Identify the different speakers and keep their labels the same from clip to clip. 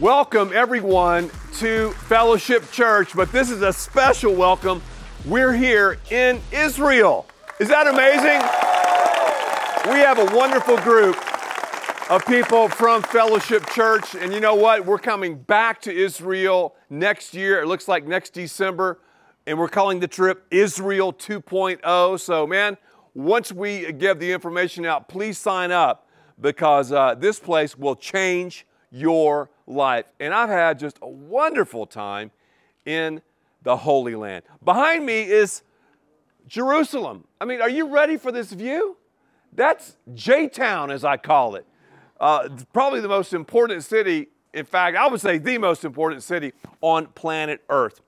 Speaker 1: Welcome, everyone, to Fellowship Church, but this is a special welcome. We're here in Israel. Is that amazing? We have a wonderful group of people from Fellowship Church, and you know what? We're coming back to Israel next year. It looks like next December, and we're calling the trip Israel 2.0. So, man, once we give the information out, please sign up because uh, this place will change your life. And I've had just a wonderful time in the Holy Land. Behind me is Jerusalem. I mean, are you ready for this view? That's J Town, as I call it. Uh, probably the most important city, in fact, I would say the most important city on planet Earth.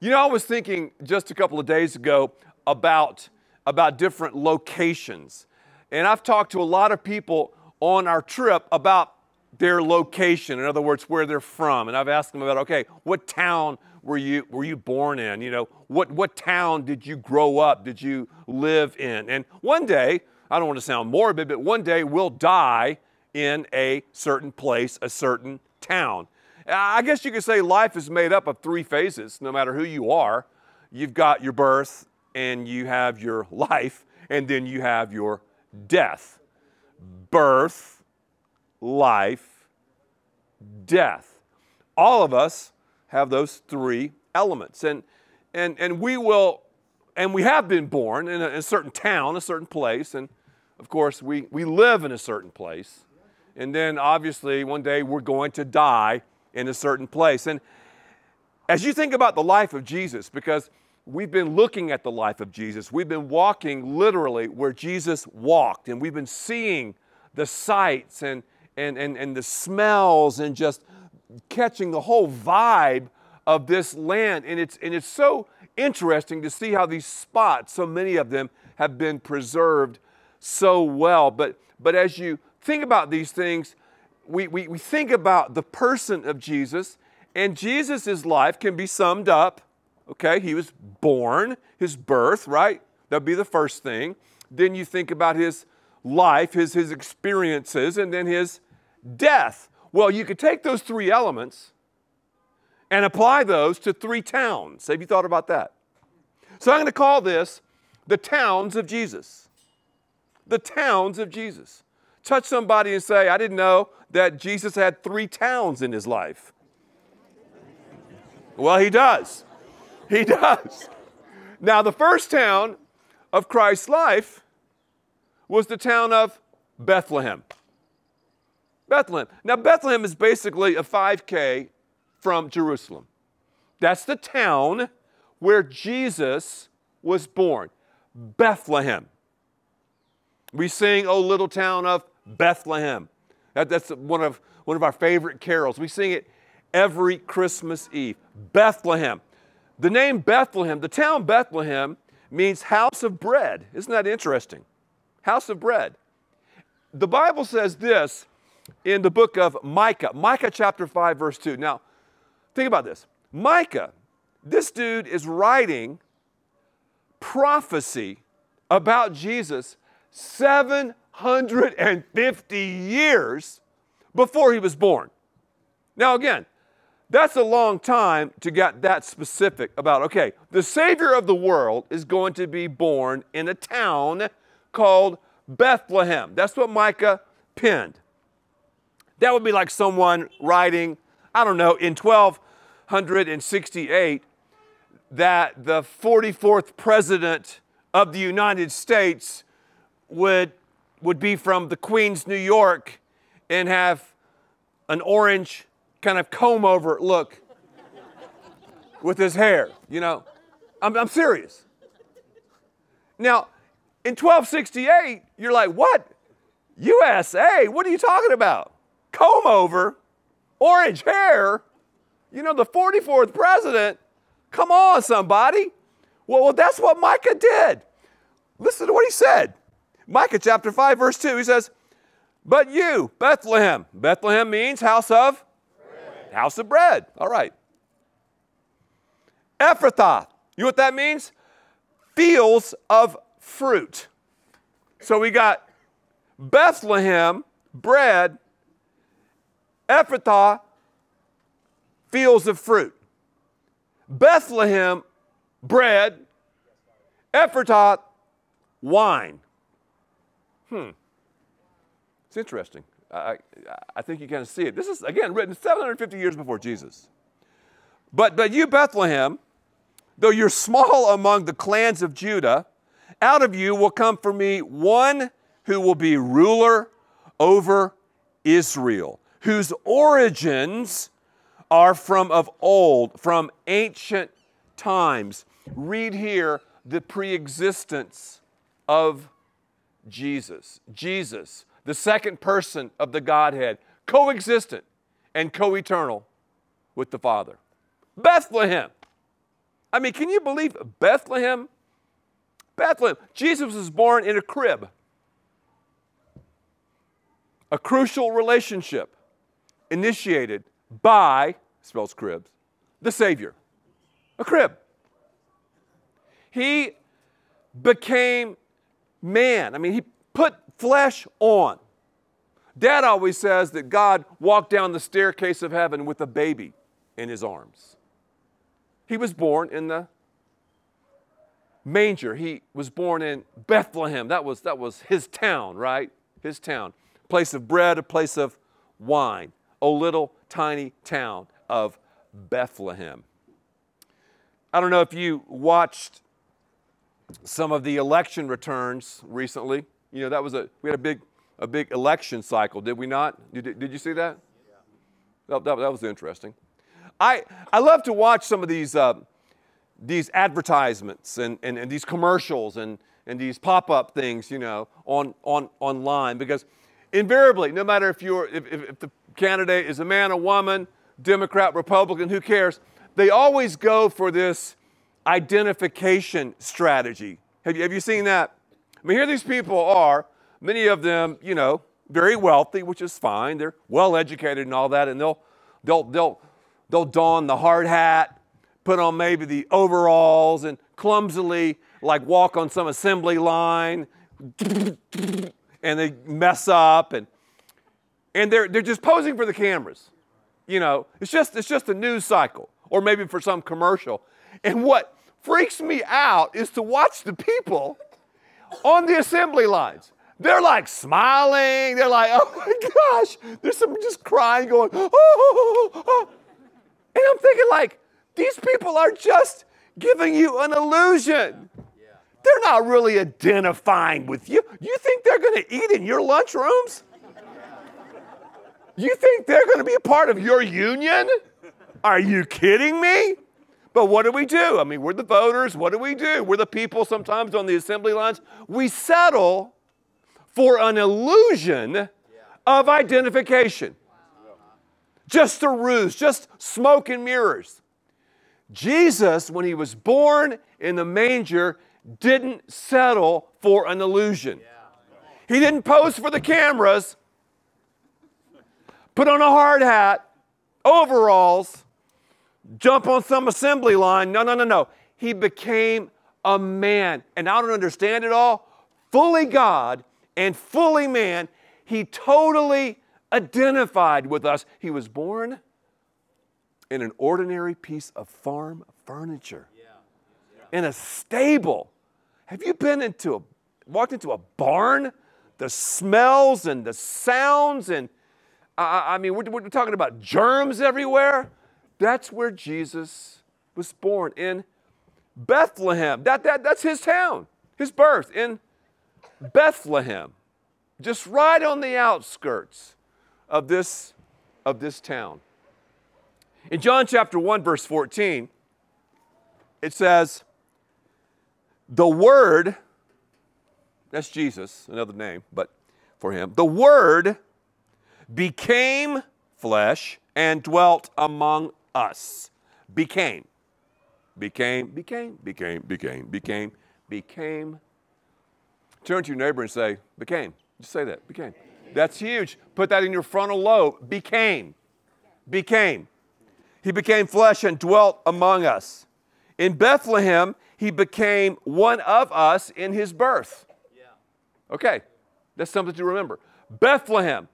Speaker 1: You know, I was thinking just a couple of days ago about, about different locations. And I've talked to a lot of people on our trip about their location, in other words, where they're from. And I've asked them about, okay, what town were you, were you born in? You know, what, what town did you grow up? Did you live in? And one day, I don't want to sound morbid, but one day we'll die in a certain place, a certain town. I guess you could say life is made up of three phases, no matter who you are. You've got your birth, and you have your life, and then you have your death. Birth, life, death. All of us have those three elements. And, and, and we will, and we have been born in a, a certain town, a certain place. And of course, we, we live in a certain place. And then obviously, one day we're going to die in a certain place. And as you think about the life of Jesus, because we've been looking at the life of Jesus, we've been walking literally where Jesus walked, and we've been seeing the sights and, and, and, and the smells and just catching the whole vibe of this land. And it's, and it's so interesting to see how these spots, so many of them, have been preserved so well. But, but as you think about these things, we, we, we think about the person of Jesus, and Jesus' life can be summed up. Okay, he was born, his birth, right? That'd be the first thing. Then you think about his life, his, his experiences, and then his death. Well, you could take those three elements and apply those to three towns. Have you thought about that? So I'm going to call this the towns of Jesus. The towns of Jesus. Touch somebody and say, I didn't know that Jesus had three towns in his life. Well, he does. He does. Now, the first town of Christ's life was the town of Bethlehem. Bethlehem. Now, Bethlehem is basically a 5K from Jerusalem. That's the town where Jesus was born. Bethlehem. We sing, O Little Town of Bethlehem. That, that's one of, one of our favorite carols. We sing it every Christmas Eve. Bethlehem. The name Bethlehem, the town Bethlehem, means house of bread. Isn't that interesting? House of bread. The Bible says this in the book of Micah, Micah chapter 5, verse 2. Now, think about this. Micah, this dude is writing prophecy about Jesus 750 years before he was born. Now, again, that's a long time to get that specific about, okay, the Savior of the world is going to be born in a town called Bethlehem. That's what Micah penned. That would be like someone writing, I don't know, in 1268 that the 44th president of the United States would, would be from the Queens, New York, and have an orange kind of comb over look with his hair, you know. I'm, I'm serious. Now, in 1268, you're like, what? USA? What are you talking about? Comb over, orange hair. You know, the 44th president. Come on, somebody. Well, well, that's what Micah did. Listen to what he said. Micah chapter 5, verse 2, he says, But you, Bethlehem. Bethlehem means house of bread. House of bread. All right. Ephrathah. You know what that means? Fields of fruit. So we got Bethlehem, bread, Ephrathah, fields of fruit. Bethlehem, bread. Ephrathah, wine. Hmm. It's interesting. I, I think you kind of see it. This is, again, written 750 years before Jesus. But, but you, Bethlehem, though you're small among the clans of Judah, out of you will come for me one who will be ruler over Israel, whose origins are from of old, from ancient times. Read here the preexistence of Jesus. Jesus, the second person of the Godhead, coexistent and co eternal with the Father. Bethlehem. I mean, can you believe Bethlehem? Bethlehem. Jesus was born in a crib. A crucial relationship initiated by, spells cribs, the Savior. A crib. He became man. I mean, he put flesh on. Dad always says that God walked down the staircase of heaven with a baby in his arms. He was born in the manger. He was born in Bethlehem. That was, that was his town, right? His town. Place of bread, a place of wine. Oh, little tiny town of Bethlehem. I don't know if you watched some of the election returns recently. You know, that was a, we had a big, a big election cycle, did we not? Did, did you see that? Yeah. That, that, that was interesting. I, I love to watch some of these, uh, these advertisements and, and, and these commercials and, and these pop-up things, you know, on, on, online because invariably, no matter if, you're, if, if, if the candidate is a man, a woman, Democrat, Republican, who cares, they always go for this identification strategy. Have you, have you seen that? I mean, here these people are, many of them, you know, very wealthy, which is fine. They're well educated and all that, and they'll, they'll, they'll, they'll don the hard hat, put on maybe the overalls, and clumsily, like, walk on some assembly line, and they mess up, and, and they're, they're just posing for the cameras. You know, it's just, it's just a news cycle, or maybe for some commercial. And what freaks me out is to watch the people on the assembly lines. They're like smiling. They're like, oh my gosh. There's some just crying, going, oh, oh, oh, oh. oh, oh. And I'm thinking, like, these people are just giving you an illusion. They're not really identifying with you. You think they're going to eat in your lunchrooms? You think they're going to be a part of your union? Are you kidding me? But what do we do? I mean, we're the voters. What do we do? We're the people sometimes on the assembly lines. We settle for an illusion of identification. Just a ruse, just smoke and mirrors. Jesus, when he was born in the manger, didn't settle for an illusion. He didn't pose for the cameras, put on a hard hat, overalls, jump on some assembly line. No, no, no, no. He became a man. And I don't understand it all. Fully God and fully man, he totally identified with us. He was born in an ordinary piece of farm furniture, in a stable. Have you been into a, walked into a barn? The smells and the sounds, and I, I mean, we're, we're talking about germs everywhere. That's where Jesus was born in Bethlehem. That, that, that's his town, his birth in Bethlehem, just right on the outskirts of this, of this town. In John chapter 1, verse 14, it says, The Word, that's Jesus, another name, but for him, the Word became flesh and dwelt among us. Became. Became, became, became, became, became, became. Turn to your neighbor and say, became. Just say that, became. That's huge. Put that in your frontal lobe. Became. Became. He became flesh and dwelt among us. In Bethlehem, he became one of us in his birth. Okay, that's something to remember. Bethlehem,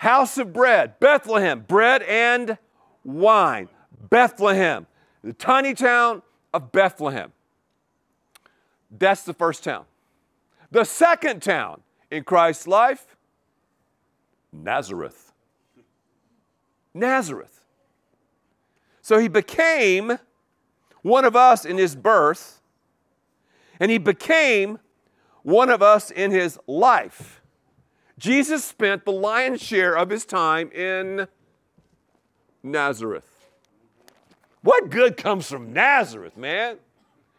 Speaker 1: house of bread. Bethlehem, bread and wine. Bethlehem, the tiny town of Bethlehem. That's the first town. The second town in Christ's life, Nazareth. Nazareth. So he became one of us in his birth, and he became one of us in his life. Jesus spent the lion's share of his time in Nazareth. What good comes from Nazareth, man?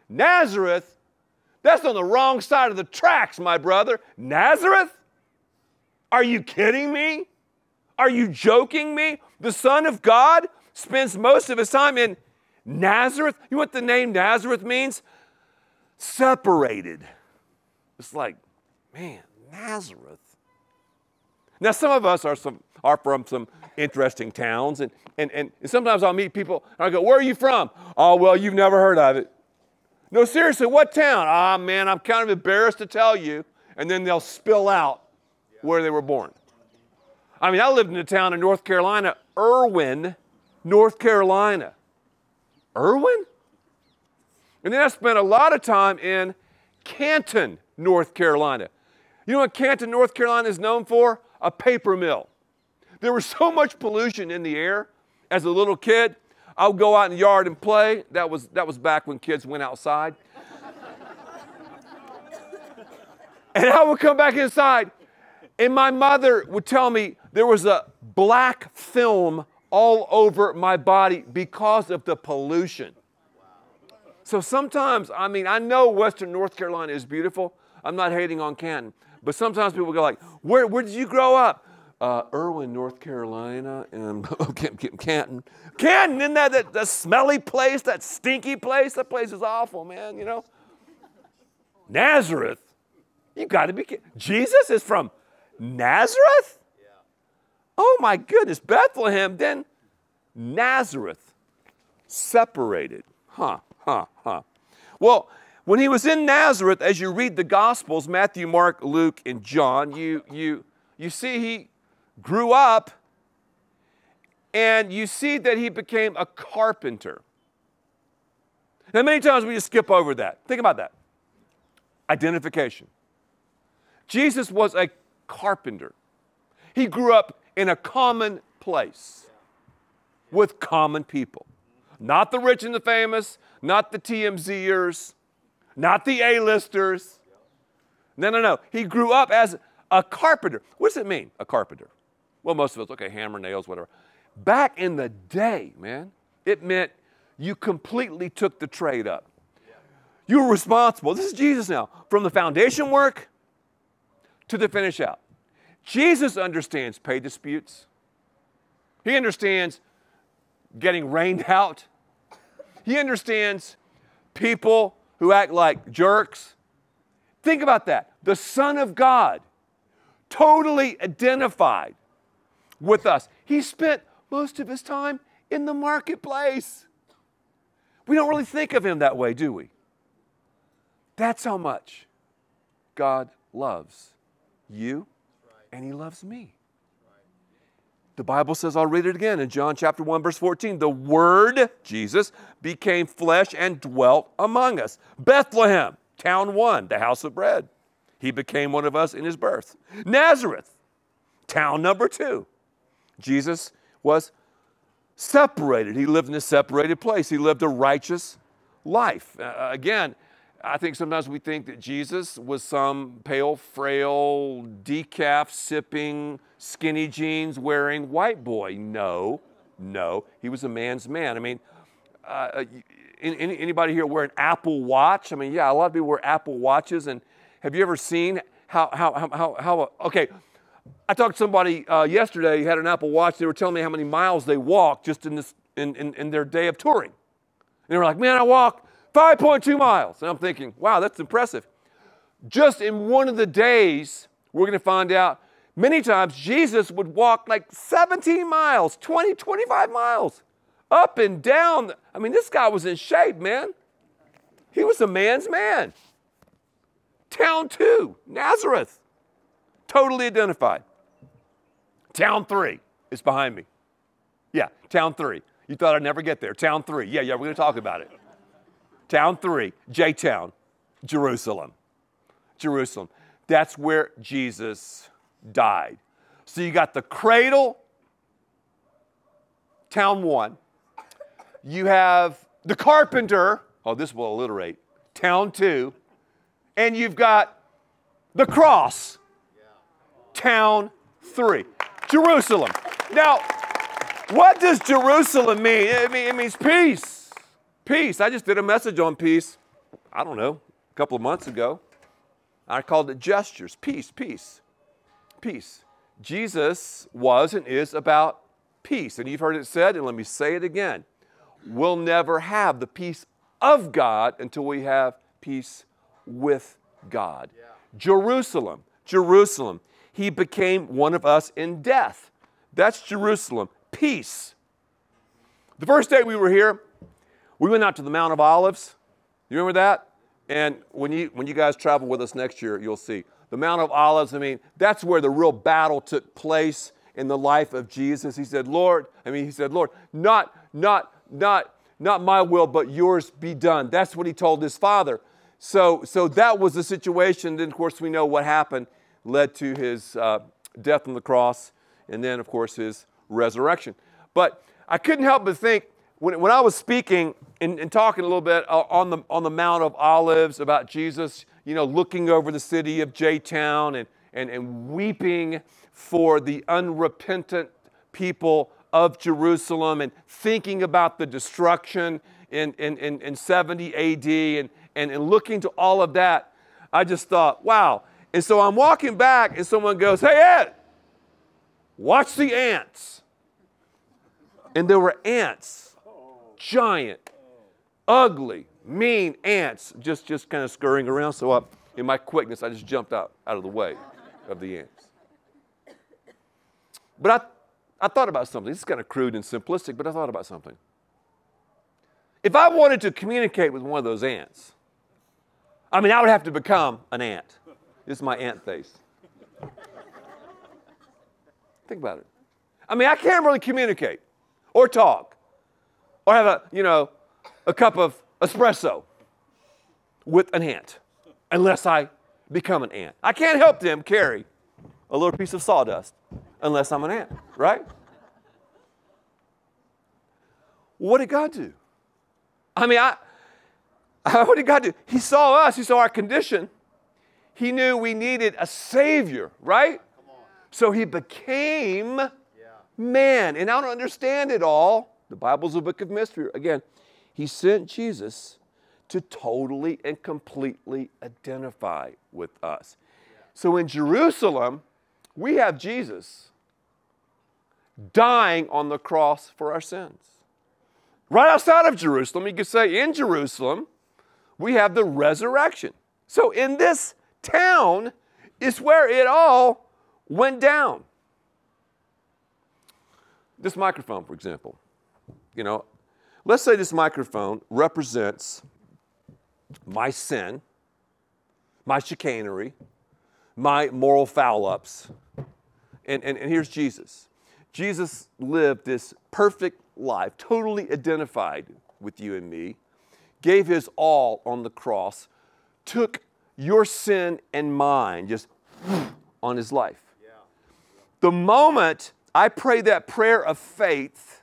Speaker 1: Nazareth? That's on the wrong side of the tracks, my brother. Nazareth? Are you kidding me? Are you joking me? The Son of God spends most of his time in Nazareth. You know what the name Nazareth means? Separated. It's like, man, Nazareth. Now, some of us are, some, are from some interesting towns, and, and, and sometimes I'll meet people and I go, Where are you from? Oh, well, you've never heard of it. No, seriously, what town? Ah, oh, man, I'm kind of embarrassed to tell you. And then they'll spill out where they were born. I mean, I lived in a town in North Carolina, Erwin, North Carolina. Erwin? And then I spent a lot of time in Canton, North Carolina. You know what Canton, North Carolina is known for? A paper mill. There was so much pollution in the air as a little kid. I would go out in the yard and play. That was, that was back when kids went outside. and I would come back inside, and my mother would tell me there was a black film all over my body because of the pollution. So sometimes, I mean, I know Western North Carolina is beautiful. I'm not hating on Canton. But sometimes people go like, where, where did you grow up? Uh, Erwin, North Carolina, and Canton. Canton, isn't that, that, that smelly place, that stinky place? That place is awful, man, you know? Nazareth. You got to be kidding. Jesus is from Nazareth? Yeah. Oh my goodness, Bethlehem, then Nazareth. Separated. Huh, huh, huh. Well, when he was in Nazareth, as you read the Gospels, Matthew, Mark, Luke, and John, you, you, you see he grew up and you see that he became a carpenter. Now, many times we just skip over that. Think about that. Identification. Jesus was a carpenter. He grew up in a common place with common people. Not the rich and the famous, not the TMZers, not the A-listers. No, no, no. He grew up as a carpenter. What does it mean, a carpenter? Well, most of us, okay, hammer, nails, whatever. Back in the day, man, it meant you completely took the trade up. You were responsible. This is Jesus now. From the foundation work to the finish out. Jesus understands pay disputes. He understands getting rained out. He understands people who act like jerks. Think about that. The Son of God, totally identified with us. He spent most of his time in the marketplace. We don't really think of him that way, do we? That's how much God loves you and he loves me. The Bible says, I'll read it again in John chapter 1, verse 14. The Word, Jesus, became flesh and dwelt among us. Bethlehem, town one, the house of bread. He became one of us in his birth. Nazareth, town number two. Jesus was separated. He lived in a separated place. He lived a righteous life. Uh, again, I think sometimes we think that Jesus was some pale, frail, decaf sipping, skinny jeans wearing white boy. No, no. He was a man's man. I mean, uh, anybody here wear an Apple Watch? I mean, yeah, a lot of people wear Apple Watches. And have you ever seen how, how, how, how, okay, I talked to somebody uh, yesterday who had an Apple Watch. They were telling me how many miles they walked just in, this, in, in, in their day of touring. And they were like, man, I walked 5.2 miles. And I'm thinking, wow, that's impressive. Just in one of the days, we're going to find out many times Jesus would walk like 17 miles, 20, 25 miles, up and down. I mean, this guy was in shape, man. He was a man's man. Town two, Nazareth, totally identified. Town three is behind me. Yeah, town three. You thought I'd never get there. Town three. Yeah, yeah, we're going to talk about it. Town three, J Town, Jerusalem. Jerusalem. That's where Jesus died. So you got the cradle, town one. You have the carpenter. Oh, this will alliterate. Town two. And you've got the cross, town three. Jerusalem. Now, what does Jerusalem mean? It, mean? it means peace. Peace. I just did a message on peace, I don't know, a couple of months ago. I called it gestures. Peace, peace, peace. Jesus was and is about peace. And you've heard it said, and let me say it again we'll never have the peace of God until we have peace with God. Yeah. Jerusalem, Jerusalem. He became one of us in death. That's Jerusalem. Peace. The first day we were here, we went out to the Mount of Olives. You remember that? And when you, when you guys travel with us next year, you'll see. The Mount of Olives, I mean, that's where the real battle took place in the life of Jesus. He said, Lord, I mean, he said, Lord, not, not, not, not my will, but yours be done. That's what he told his father. So, so that was the situation. Then, of course, we know what happened led to his uh, death on the cross, and then, of course, his resurrection. But I couldn't help but think when, when I was speaking and, and talking a little bit uh, on, the, on the Mount of Olives about Jesus, you know, looking over the city of J Town and, and, and weeping for the unrepentant people of Jerusalem and thinking about the destruction in, in, in, in 70 AD and, and, and looking to all of that, I just thought, wow. And so I'm walking back, and someone goes, Hey, Ed, watch the ants. And there were ants, giant, ugly, mean ants, just, just kind of scurrying around. So I, in my quickness, I just jumped out, out of the way of the ants. But I, I thought about something. This is kind of crude and simplistic, but I thought about something. If I wanted to communicate with one of those ants, I mean, I would have to become an ant. This is my ant face. Think about it. I mean, I can't really communicate or talk or have a, you know, a cup of espresso with an ant unless I become an ant. I can't help them carry a little piece of sawdust unless I'm an ant, right? What did God do? I mean, I, what did God do? He saw us, He saw our condition. He knew we needed a Savior, right? So He became yeah. man. And I don't understand it all. The Bible's a book of mystery. Again, He sent Jesus to totally and completely identify with us. So in Jerusalem, we have Jesus dying on the cross for our sins. Right outside of Jerusalem, you could say in Jerusalem, we have the resurrection. So in this town is where it all went down. This microphone, for example, you know, let's say this microphone represents my sin, my chicanery, my moral foul ups. And, and, and here's Jesus. Jesus lived this perfect life, totally identified with you and me gave his all on the cross, took your sin and mine just on his life. The moment I pray that prayer of faith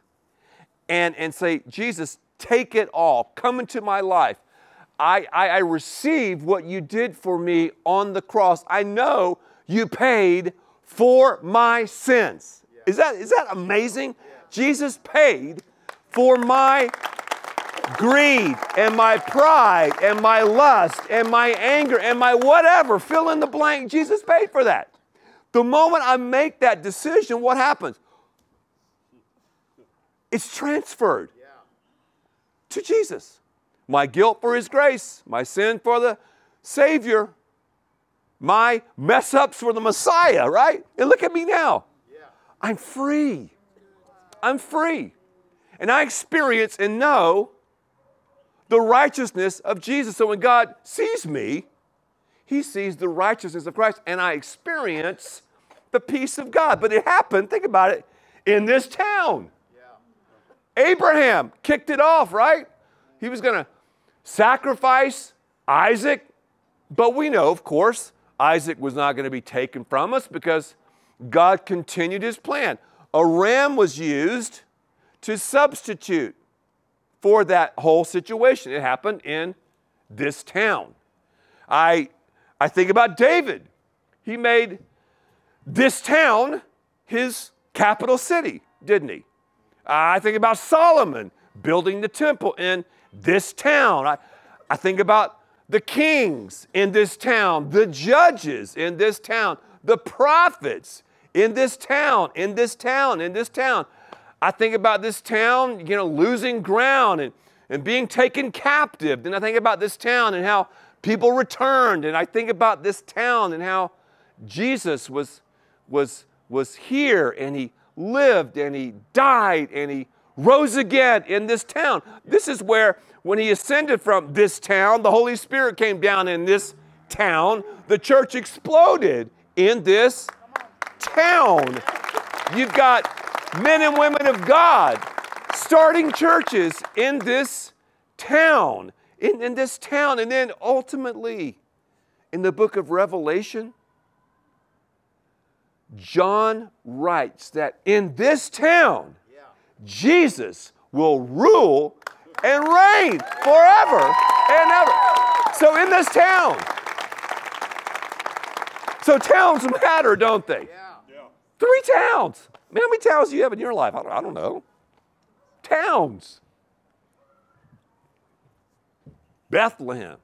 Speaker 1: and, and say, Jesus, take it all, come into my life. I, I, I receive what you did for me on the cross. I know you paid for my sins. Yeah. Is, that, is that amazing? Yeah. Jesus paid for my greed and my pride and my lust and my anger and my whatever, fill in the blank. Jesus paid for that. The moment I make that decision, what happens? It's transferred to Jesus. My guilt for His grace, my sin for the Savior, my mess ups for the Messiah, right? And look at me now. I'm free. I'm free. And I experience and know the righteousness of Jesus. So when God sees me, he sees the righteousness of Christ, and I experience the peace of God. But it happened, think about it, in this town. Abraham kicked it off, right? He was going to sacrifice Isaac, but we know, of course, Isaac was not going to be taken from us because God continued his plan. A ram was used to substitute for that whole situation. It happened in this town. I, I think about David. He made this town his capital city, didn't he? I think about Solomon building the temple in this town. I, I think about the kings in this town, the judges in this town, the prophets in this town, in this town, in this town. I think about this town, you know, losing ground and, and being taken captive. Then I think about this town and how people returned. And I think about this town and how Jesus was, was, was here and he lived and he died and he rose again in this town. This is where, when he ascended from this town, the Holy Spirit came down in this town. The church exploded in this town. You've got men and women of God starting churches in this town, in, in this town, and then ultimately in the book of Revelation. John writes that in this town, Jesus will rule and reign forever and ever. So, in this town, so towns matter, don't they? Yeah. Three towns. Man, how many towns do you have in your life? I don't, I don't know. Towns. Bethlehem,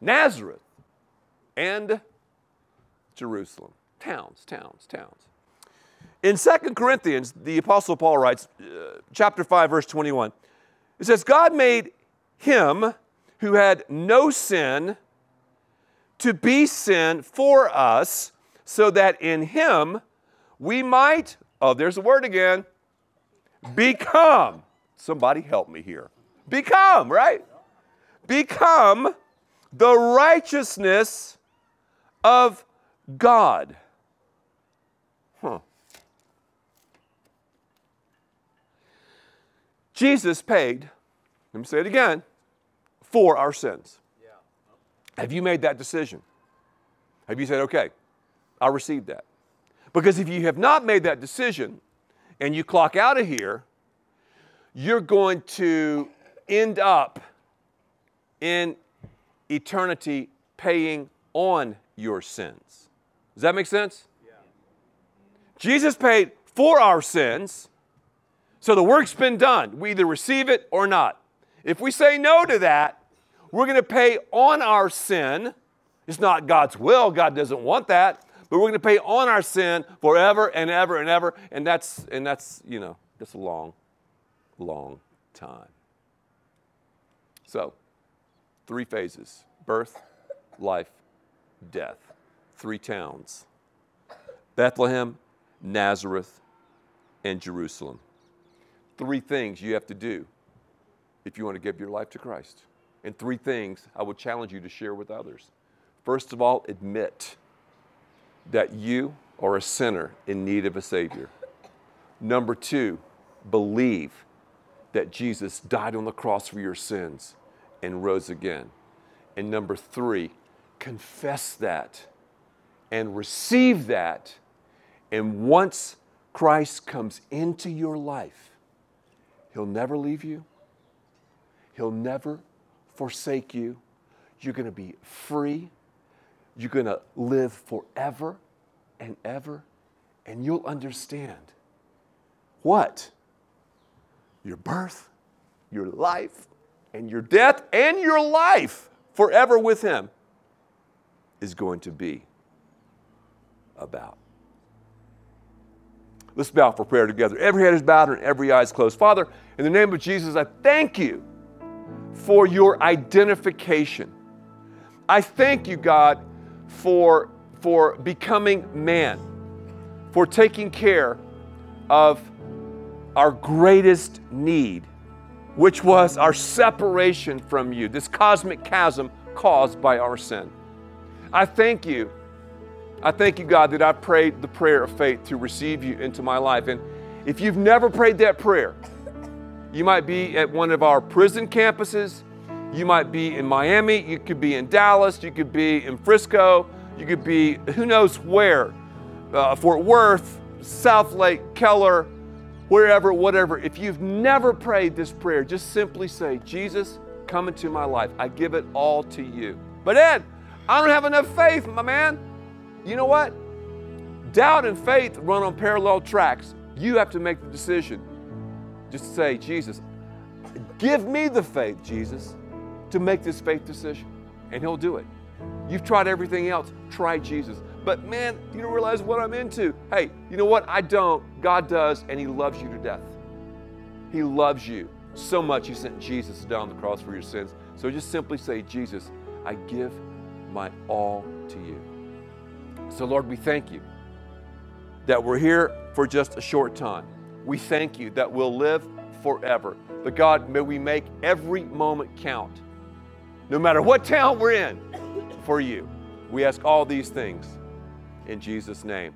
Speaker 1: Nazareth, and Jerusalem. Towns, towns, towns. In 2 Corinthians, the Apostle Paul writes, uh, chapter 5, verse 21, it says, God made him who had no sin to be sin for us, so that in him we might, oh, there's the word again, become. Somebody help me here. Become, right? Become the righteousness of God. Huh. Jesus paid, let me say it again, for our sins. Yeah. Have you made that decision? Have you said, okay, I received that? Because if you have not made that decision and you clock out of here, you're going to end up in eternity paying on your sins. Does that make sense? Jesus paid for our sins, so the work's been done. We either receive it or not. If we say no to that, we're going to pay on our sin. It's not God's will, God doesn't want that but we're going to pay on our sin forever and ever and ever. And that's, and that's, you know, that's a long, long time. So, three phases birth, life, death. Three towns Bethlehem, Nazareth, and Jerusalem. Three things you have to do if you want to give your life to Christ. And three things I would challenge you to share with others. First of all, admit that you are a sinner in need of a Savior. Number two, believe that Jesus died on the cross for your sins and rose again. And number three, confess that and receive that. And once Christ comes into your life, He'll never leave you, He'll never forsake you. You're going to be free you're going to live forever and ever, and you'll understand what? Your birth, your life, and your death, and your life forever with Him is going to be about. Let's bow for prayer together. Every head is bowed and every eye is closed. Father, in the name of Jesus, I thank you for your identification. I thank you, God for, for becoming man, for taking care of our greatest need, which was our separation from you, this cosmic chasm caused by our sin. I thank you. I thank you, God, that I prayed the prayer of faith to receive you into my life. And if you've never prayed that prayer, You might be at one of our prison campuses. You might be in Miami. You could be in Dallas. You could be in Frisco. You could be who knows where, uh, Fort Worth, Southlake, Keller, wherever, whatever. If you've never prayed this prayer, just simply say, Jesus, come into my life. I give it all to you. But Ed, I don't have enough faith, my man. You know what? Doubt and faith run on parallel tracks. You have to make the decision. Just to say, Jesus, give me the faith, Jesus, to make this faith decision. And He'll do it. You've tried everything else, try Jesus. But man, you don't realize what I'm into. Hey, you know what? I don't. God does, and He loves you to death. He loves you so much, He sent Jesus die on the cross for your sins. So just simply say, Jesus, I give my all to you. So, Lord, we thank you that we're here for just a short time. We thank you that we'll live forever. But God, may we make every moment count, no matter what town we're in, for you. We ask all these things in Jesus' name.